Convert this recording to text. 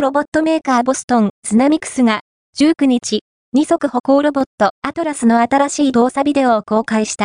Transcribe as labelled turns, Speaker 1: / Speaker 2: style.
Speaker 1: ロボットメーカーボストン、スナミクスが、19日、二足歩行ロボット、アトラスの新しい動作ビデオを公開した。